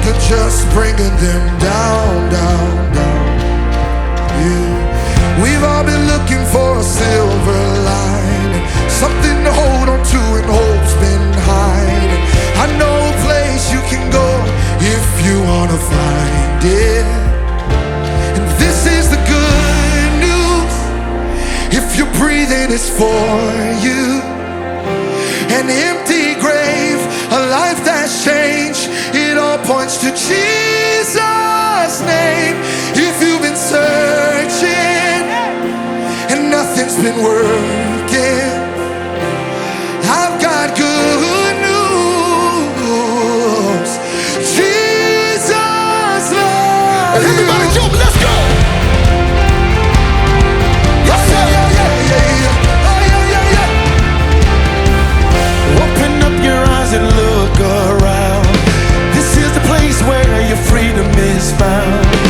think of just bringing them down, down, down. Yeah. We've all been looking for a silver lining, something to hold on to and hope's been hiding. I know a place you can go if you wanna find it. And this is the good news. If you're breathing, it's for you. An empty grave, a life that's changed points to Jesus' name. If you've been searching and nothing's been worth your freedom is found.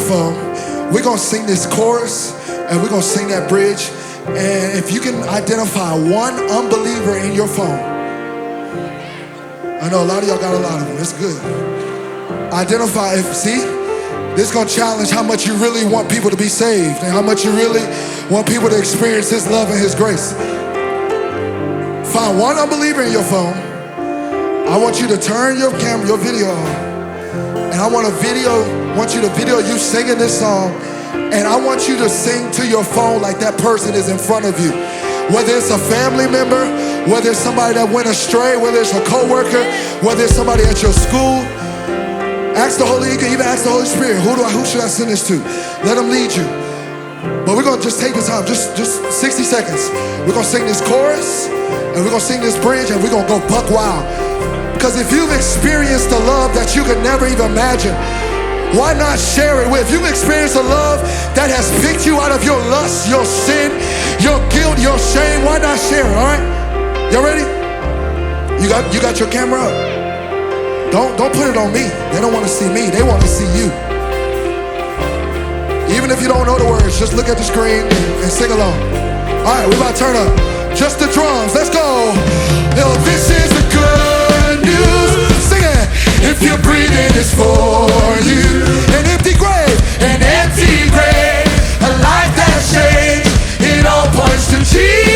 phone. We're going to sing this chorus and we're going to sing that bridge. And if you can identify one unbeliever in your phone, I know a lot of y'all got a lot of them. It's good. Identify if, see, this gonna challenge how much you really want people to be saved and how much you really want people to experience His love and His grace. Find one unbeliever in your phone. I want you to turn your camera, your video on. I want to video, want you to video you singing this song, and I want you to sing to your phone like that person is in front of you. Whether it's a family member, whether it's somebody that went astray, whether it's a coworker, whether it's somebody at your school, ask the Holy, you can even ask the Holy Spirit, who do I, who should I send this to? Let him lead you. But we're gonna just take the time, just just 60 seconds. We're gonna sing this chorus, and we're gonna sing this bridge, and we're gonna go buck wild. Because if you've experienced the love that you could never even imagine, why not share it with? You've experienced a love that has picked you out of your lust, your sin, your guilt, your shame, why not share it? All right, y'all ready? You got you got your camera up. Don't don't put it on me. They don't want to see me. They want to see you. Even if you don't know the words, just look at the screen and sing along. All right, we about to turn up. Just the drums. Let's go. Yo, this is If you're breathing, it's for you. An empty grave, an empty grave, a life that's changed. It all points to Jesus.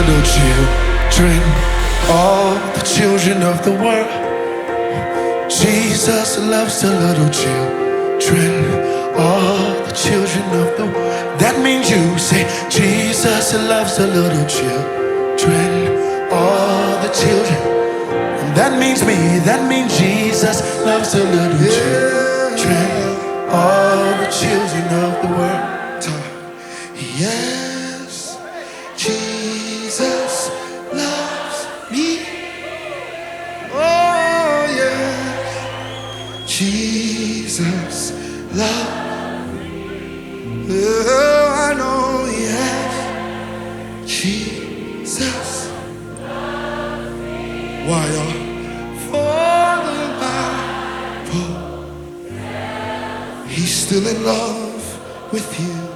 Little children, all the children of the world. Jesus loves the little children, all the children of the world. That means you say, Jesus loves the little children, all the children. And that means me, that means Jesus loves the little children, all the children of the world. Yeah. love. Oh, I know He has Jesus. Why y'all? For the Bible, He's still in love with you.